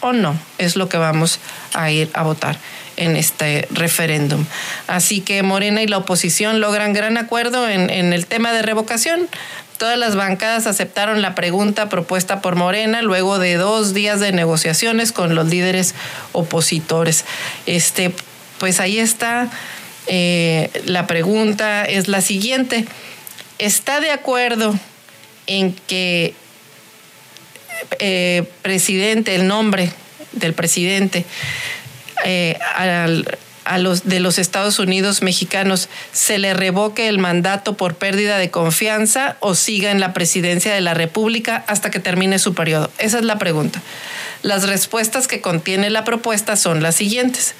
o no es lo que vamos a ir a votar en este referéndum. Así que Morena y la oposición logran gran acuerdo en, el tema de revocación. Todas las bancadas aceptaron la pregunta propuesta por Morena luego de dos días de negociaciones con los líderes opositores. Este, pues ahí está. Eh, la pregunta es la siguiente. ¿Está de acuerdo en que eh, presidente, el nombre del presidente eh, a los de los Estados Unidos mexicanos se le revoque el mandato por pérdida de confianza o siga en la presidencia de la República hasta que termine su periodo? Esa es la pregunta. Las respuestas que contiene la propuesta son las siguientes.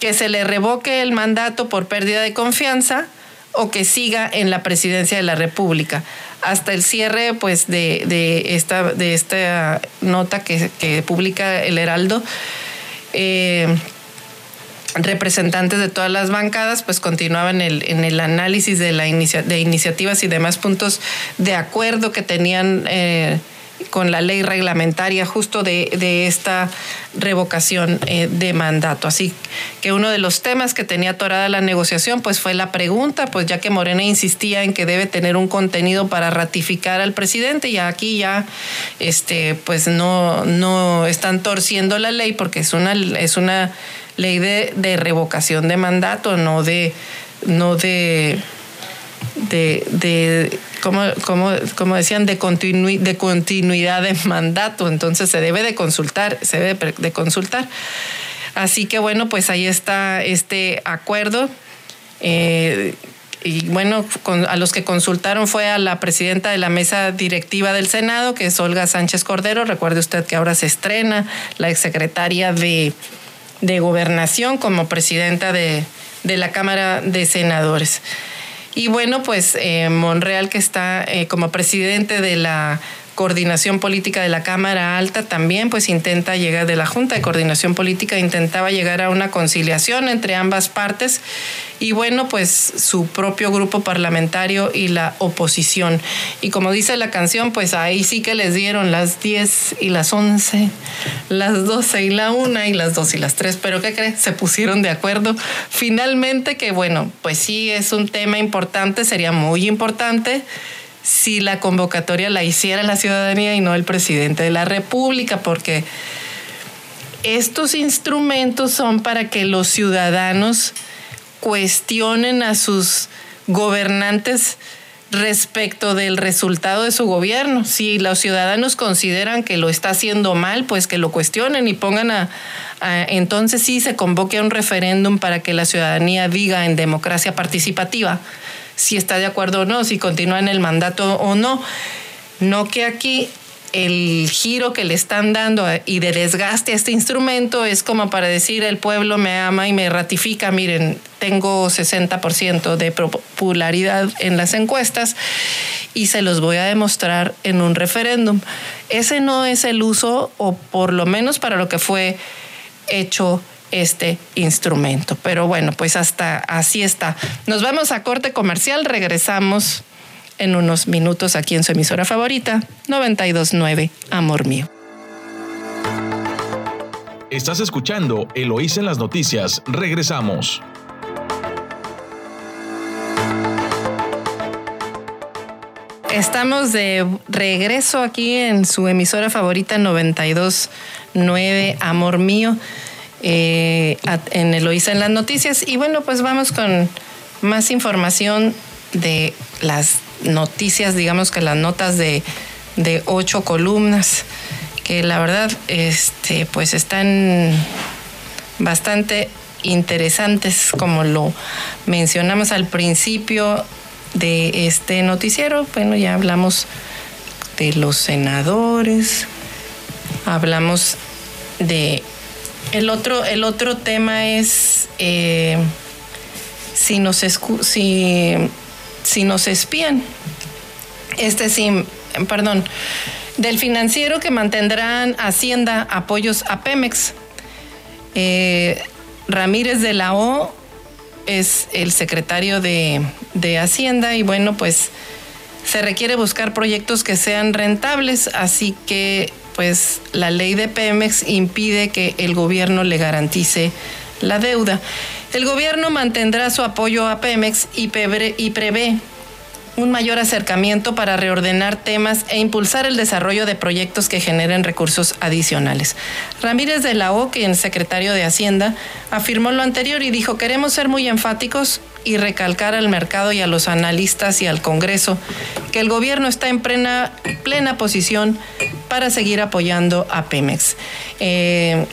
Que se le revoque el mandato por pérdida de confianza o que siga en la presidencia de la República hasta el cierre pues de, esta, de esta nota que, publica el Heraldo. Eh, representantes de todas las bancadas pues continuaban en el, en el análisis de, la de iniciativas y demás puntos de acuerdo que tenían eh, con la ley reglamentaria justo de, esta revocación eh, de mandato. Así que uno de los temas que tenía atorada la negociación pues fue la pregunta, pues ya que Morena insistía en que debe tener un contenido para ratificar al presidente y aquí ya este pues no, no están torciendo la ley porque es una, es una ley de, de revocación de mandato, no de no de de, de como, decían, de, de continuidad de mandato. Entonces se debe de consultar, se debe de consultar. Así que bueno, pues ahí está este acuerdo. Eh, y bueno, a los que consultaron fue a la presidenta de la mesa directiva del Senado, que es Olga Sánchez Cordero. Recuerde usted que ahora se estrena la exsecretaria de, de Gobernación como presidenta de, de la Cámara de Senadores. Y bueno, pues eh, Monreal, que está eh, como presidente de la coordinación política de la Cámara Alta también pues intenta llegar de la Junta de Coordinación Política intentaba llegar a una conciliación entre ambas partes y bueno pues su propio grupo parlamentario y la oposición y como dice la canción pues ahí sí que les dieron las 10 y las 11 las 12 y la 1 y las 2 y las 3 pero ¿qué crees? se pusieron de acuerdo finalmente que bueno pues sí es un tema importante sería muy importante si la convocatoria la hiciera la ciudadanía y no el presidente de la República, porque estos instrumentos son para que los ciudadanos cuestionen a sus gobernantes respecto del resultado de su gobierno. Si los ciudadanos consideran que lo está haciendo mal, pues que lo cuestionen y pongan a, entonces sí se convoque a un referéndum para que la ciudadanía diga en democracia participativa si está de acuerdo o no, si continúa en el mandato o no. No que aquí el giro que le están dando y de desgaste a este instrumento es como para decir el pueblo me ama y me ratifica, miren, tengo 60% de popularidad en las encuestas y se los voy a demostrar en un referéndum. Ese no es el uso, o por lo menos para lo que fue hecho este instrumento. Pero bueno, pues hasta así está. Nos vamos a corte comercial, regresamos en unos minutos aquí en su emisora favorita, 929 Amor Mío. Estás escuchando Eloís en las noticias. Regresamos. Estamos de regreso aquí en su emisora favorita 929 Amor Mío eh, en Eloísa en las noticias. Y bueno, pues vamos con más información de las noticias, digamos que las notas de, de ocho columnas, que la verdad, este, pues están bastante interesantes, como lo mencionamos al principio de este noticiero. Bueno, ya hablamos de los senadores, hablamos de el otro, el otro tema es eh, si, nos si, si nos espían. Este sí, perdón, del financiero que mantendrán Hacienda apoyos a Pemex. Eh, Ramírez de la O es el secretario de, de Hacienda y bueno, pues se requiere buscar proyectos que sean rentables, así que pues la ley de Pemex impide que el gobierno le garantice la deuda. El gobierno mantendrá su apoyo a Pemex y, prevé un mayor acercamiento para reordenar temas e impulsar el desarrollo de proyectos que generen recursos adicionales. Ramírez de la O, quien secretario de Hacienda, afirmó lo anterior y dijo, queremos ser muy enfáticos y recalcar al mercado y a los analistas y al Congreso que el gobierno está en plena, posición para seguir apoyando a Pemex. Eh,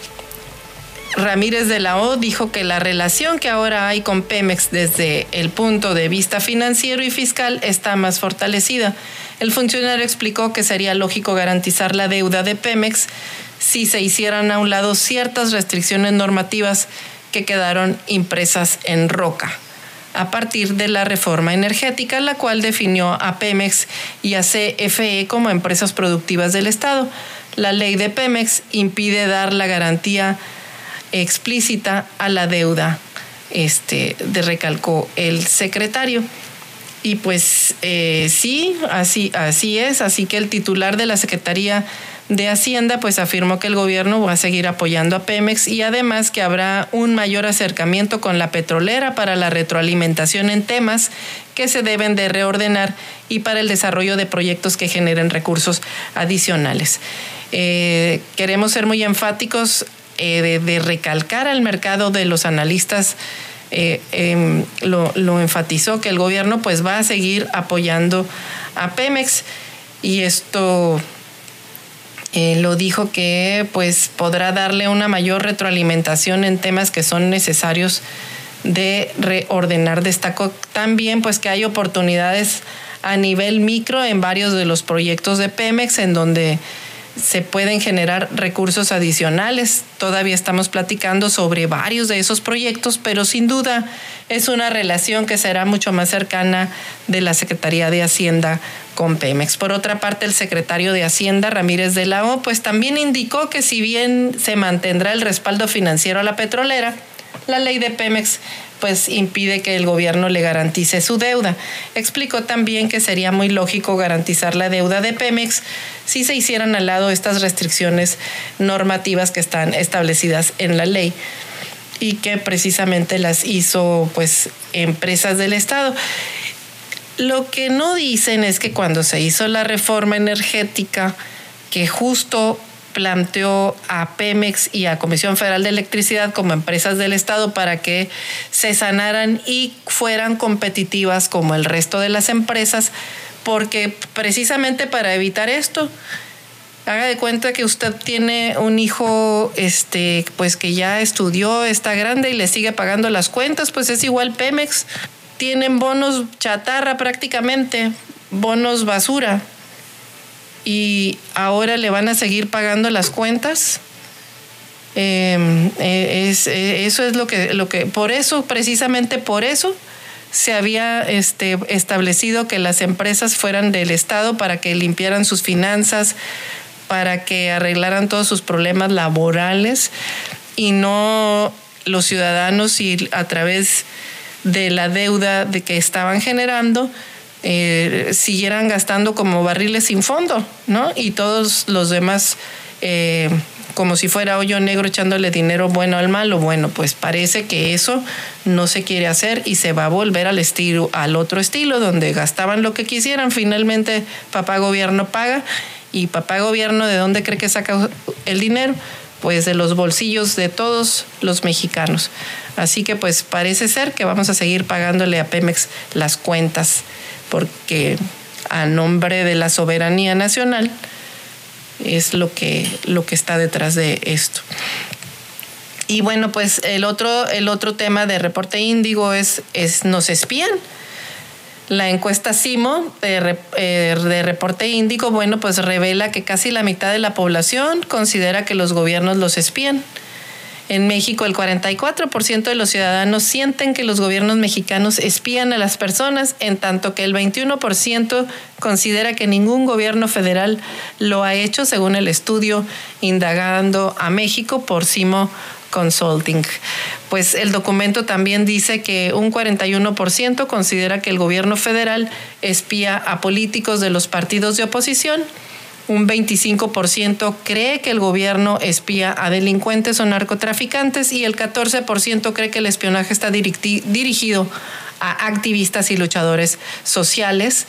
Ramírez de la O dijo que la relación que ahora hay con Pemex desde el punto de vista financiero y fiscal está más fortalecida. El funcionario explicó que sería lógico garantizar la deuda de Pemex si se hicieran a un lado ciertas restricciones normativas que quedaron impresas en roca a partir de la reforma energética, la cual definió a Pemex y a CFE como empresas productivas del Estado. La ley de Pemex impide dar la garantía explícita a la deuda, este, de recalcó el secretario. Y pues eh, sí, así, así es, así que el titular de la Secretaría de Hacienda pues afirmó que el gobierno va a seguir apoyando a Pemex y además que habrá un mayor acercamiento con la petrolera para la retroalimentación en temas que se deben de reordenar y para el desarrollo de proyectos que generen recursos adicionales. Eh, queremos ser muy enfáticos eh, de, recalcar al mercado de los analistas. Eh, em, lo, lo, enfatizó que el gobierno pues va a seguir apoyando a Pemex y esto eh, lo dijo que pues podrá darle una mayor retroalimentación en temas que son necesarios de reordenar. Destacó también pues que hay oportunidades a nivel micro en varios de los proyectos de Pemex en donde se pueden generar recursos adicionales. Todavía estamos platicando sobre varios de esos proyectos, pero sin duda es una relación que será mucho más cercana de la Secretaría de Hacienda con Pemex. Por otra parte, el secretario de Hacienda, Ramírez de la O, pues también indicó que si bien se mantendrá el respaldo financiero a la petrolera, la ley de Pemex pues impide que el gobierno le garantice su deuda. Explicó también que sería muy lógico garantizar la deuda de Pemex si se hicieran al lado estas restricciones normativas que están establecidas en la ley y que precisamente las hizo pues empresas del Estado. Lo que no dicen es que cuando se hizo la reforma energética, que justo planteó a Pemex y a Comisión Federal de Electricidad como empresas del Estado para que se sanaran y fueran competitivas como el resto de las empresas, porque precisamente para evitar esto, haga de cuenta que usted tiene un hijo este pues que ya estudió, está grande y le sigue pagando las cuentas, pues es igual Pemex. Tienen bonos chatarra prácticamente, bonos basura y ahora le van a seguir pagando las cuentas. Em, es, eh, eso es lo que, lo que, por eso, precisamente por eso, se había este, establecido que las empresas fueran del Estado para que limpiaran sus finanzas, para que arreglaran todos sus problemas laborales y no los ciudadanos y a través de la deuda de que estaban generando eh, siguieran gastando como barriles sin fondo, ¿no? Y todos los demás, eh, como si fuera hoyo negro echándole dinero bueno al malo. Bueno, pues parece que eso no se quiere hacer y se va a volver al estilo, al otro estilo, donde gastaban lo que quisieran. Finalmente, papá gobierno paga. ¿Y papá gobierno de dónde cree que saca el dinero? Pues de los bolsillos de todos los mexicanos. Así que pues parece ser que vamos a seguir pagándole a Pemex las cuentas porque a nombre de la soberanía nacional es lo que, lo que está detrás de esto. Y bueno, pues el otro, el otro tema de reporte índigo es, es nos espían. La encuesta CIMO de, eh, de, reporte índigo, bueno, pues revela que casi la mitad de la población considera que los gobiernos los espían. En México, el 44% de los ciudadanos sienten que los gobiernos mexicanos espían a las personas, en tanto que el 21% considera que ningún gobierno federal lo ha hecho, según el estudio indagando a México por Simo Consulting. Pues el documento también dice que un 41% considera que el gobierno federal espía a políticos de los partidos de oposición un 25% cree que el gobierno espía a delincuentes o narcotraficantes y el 14% cree que el espionaje está dirigido a activistas y luchadores sociales.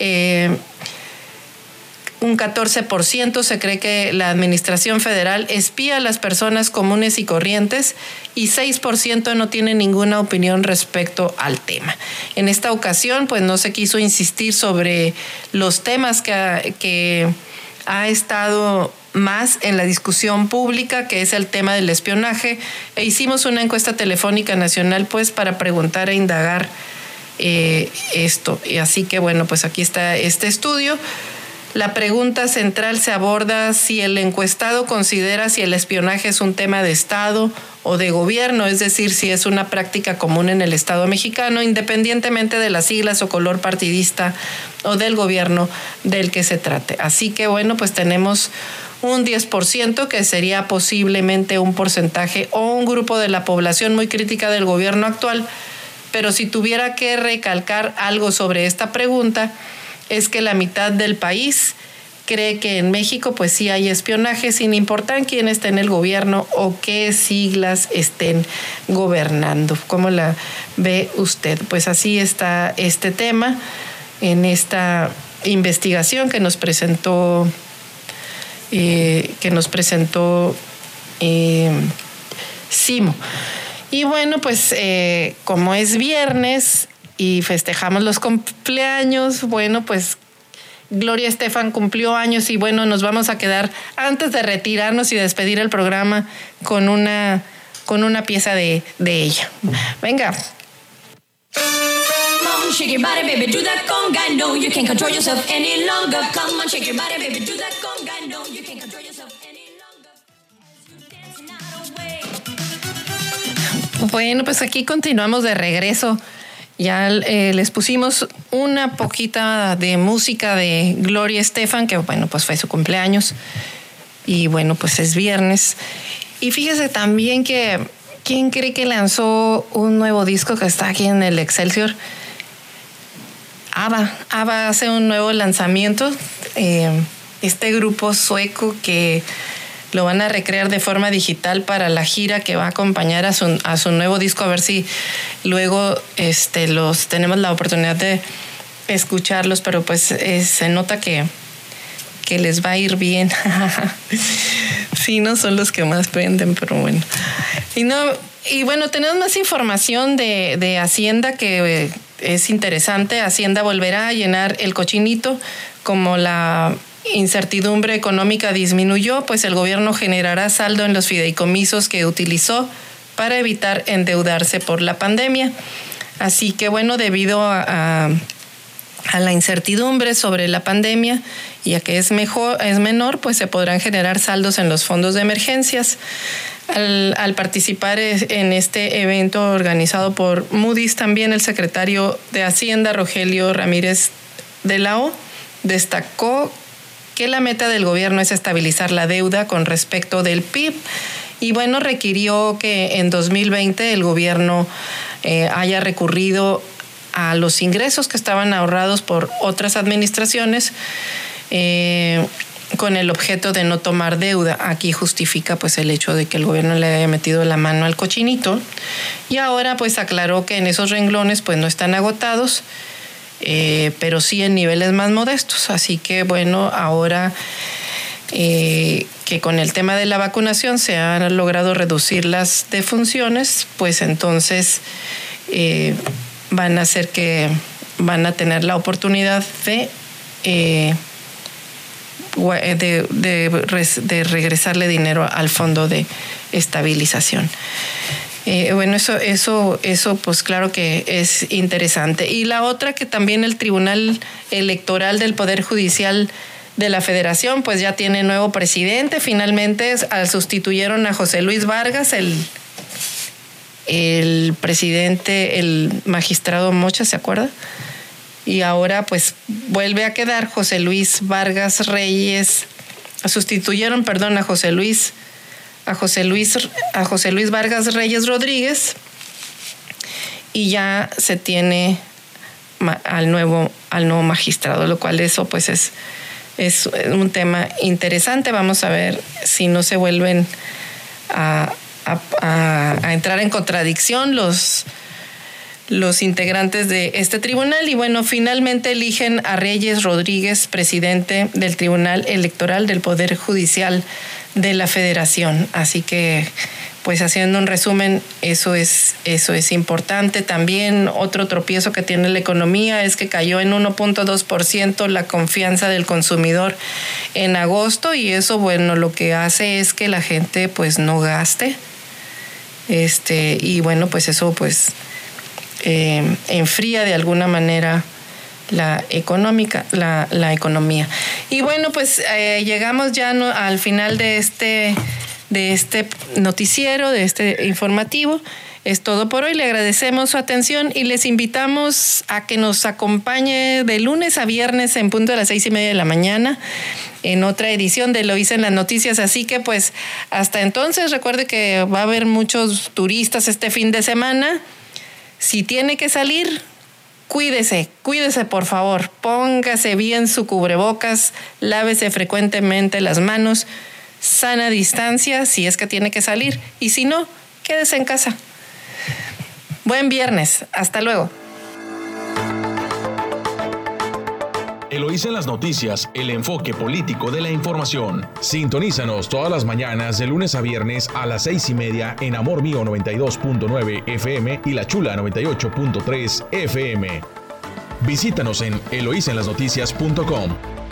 Eh, un 14% se cree que la Administración Federal espía a las personas comunes y corrientes y 6% no tiene ninguna opinión respecto al tema. En esta ocasión, pues no se quiso insistir sobre los temas que, que ha estado más en la discusión pública, que es el tema del espionaje, e hicimos una encuesta telefónica nacional, pues, para preguntar e indagar eh, esto. Y así que, bueno, pues aquí está este estudio. La pregunta central se aborda si el encuestado considera si el espionaje es un tema de Estado o de gobierno, es decir, si es una práctica común en el Estado mexicano, independientemente de las siglas o color partidista o del gobierno del que se trate. Así que bueno, pues tenemos un 10% que sería posiblemente un porcentaje o un grupo de la población muy crítica del gobierno actual, pero si tuviera que recalcar algo sobre esta pregunta, es que la mitad del país cree que en México pues sí hay espionaje sin importar quién esté en el gobierno o qué siglas estén gobernando. ¿Cómo la ve usted? Pues así está este tema en esta investigación que nos presentó eh, que nos presentó eh, Simo. Y bueno, pues eh, como es viernes, y festejamos los cumpleaños. Bueno, pues Gloria Estefan cumplió años y bueno, nos vamos a quedar antes de retirarnos y despedir el programa con una, con una pieza de, de ella. Venga. Bueno, pues aquí continuamos de regreso ya eh, les pusimos una poquita de música de Gloria Estefan, que bueno, pues fue su cumpleaños. Y bueno, pues es viernes. Y fíjese también que, ¿quién cree que lanzó un nuevo disco que está aquí en el Excelsior? ABBA. ABBA hace un nuevo lanzamiento. Eh, este grupo sueco que lo van a recrear de forma digital para la gira que va a acompañar a su, a su nuevo disco, a ver si luego este, los tenemos la oportunidad de escucharlos, pero pues eh, se nota que, que les va a ir bien. sí, no son los que más prenden, pero bueno. Y, no, y bueno, tenemos más información de, de Hacienda que eh, es interesante. Hacienda volverá a llenar el cochinito como la incertidumbre económica disminuyó, pues el gobierno generará saldo en los fideicomisos que utilizó para evitar endeudarse por la pandemia. Así que bueno, debido a, la incertidumbre sobre la pandemia y a que es, mejor, es menor, pues se podrán generar saldos en los fondos de emergencias. Al, al, participar en este evento organizado por Moody's, también el secretario de Hacienda, Rogelio Ramírez de la O, destacó que la meta del gobierno es estabilizar la deuda con respecto del PIB y bueno, requirió que en 2020 el gobierno eh, haya recurrido a los ingresos que estaban ahorrados por otras administraciones eh, con el objeto de no tomar deuda. Aquí justifica pues el hecho de que el gobierno le haya metido la mano al cochinito. Y ahora pues aclaró que en esos renglones pues no están agotados eh, pero sí en niveles más modestos. Así que bueno, ahora eh, que con el tema de la vacunación se han logrado reducir las defunciones, pues entonces eh, van a hacer que van a tener la oportunidad de, de, de regresarle dinero al fondo de estabilización. Eh, bueno, eso, eso, eso, pues claro que es interesante. Y la otra que también el Tribunal Electoral del Poder Judicial de la Federación, pues ya tiene nuevo presidente. Finalmente sustituyeron a José Luis Vargas, el, el presidente, el magistrado Mocha, ¿se acuerda? Y ahora pues vuelve a quedar José Luis Vargas Reyes, sustituyeron, perdón, a José Luis a José Luis, a José Luis Vargas Reyes Rodríguez y ya se tiene al nuevo, al nuevo magistrado, lo cual eso pues es, es un tema interesante. Vamos a ver si no se vuelven a, a entrar en contradicción los, los integrantes de este tribunal y bueno, finalmente eligen a Reyes Rodríguez, presidente del Tribunal Electoral del Poder Judicial de la Federación. Así que, pues haciendo un resumen, eso es, eso es importante. También otro tropiezo que tiene la economía es que cayó en 1.2% la confianza del consumidor en agosto y eso, bueno, lo que hace es que la gente pues no gaste. Este, y bueno, pues eso pues eh, enfría de alguna manera la económica, la, la economía. Y bueno, pues eh, llegamos ya al final de este, de este noticiero, de este informativo. Es todo por hoy. Le agradecemos su atención y les invitamos a que nos acompañe de lunes a viernes en punto de las seis y media de la mañana en otra edición de Lo hice en las noticias. Así que pues hasta entonces recuerde que va a haber muchos turistas este fin de semana. Si tiene que salir, cuídese, cuídese por favor, póngase bien su cubrebocas, lávese frecuentemente las manos, sana distancia si es que tiene que salir y si no, quédese en casa. Buen viernes, hasta luego. Eloísa en las noticias, el enfoque político de la información. Sintonízanos todas las mañanas de lunes a viernes a las seis y media en Amor Mío 92.9 FM y La Chula 98.3 FM. Visítanos en eloísenlasnoticias.com.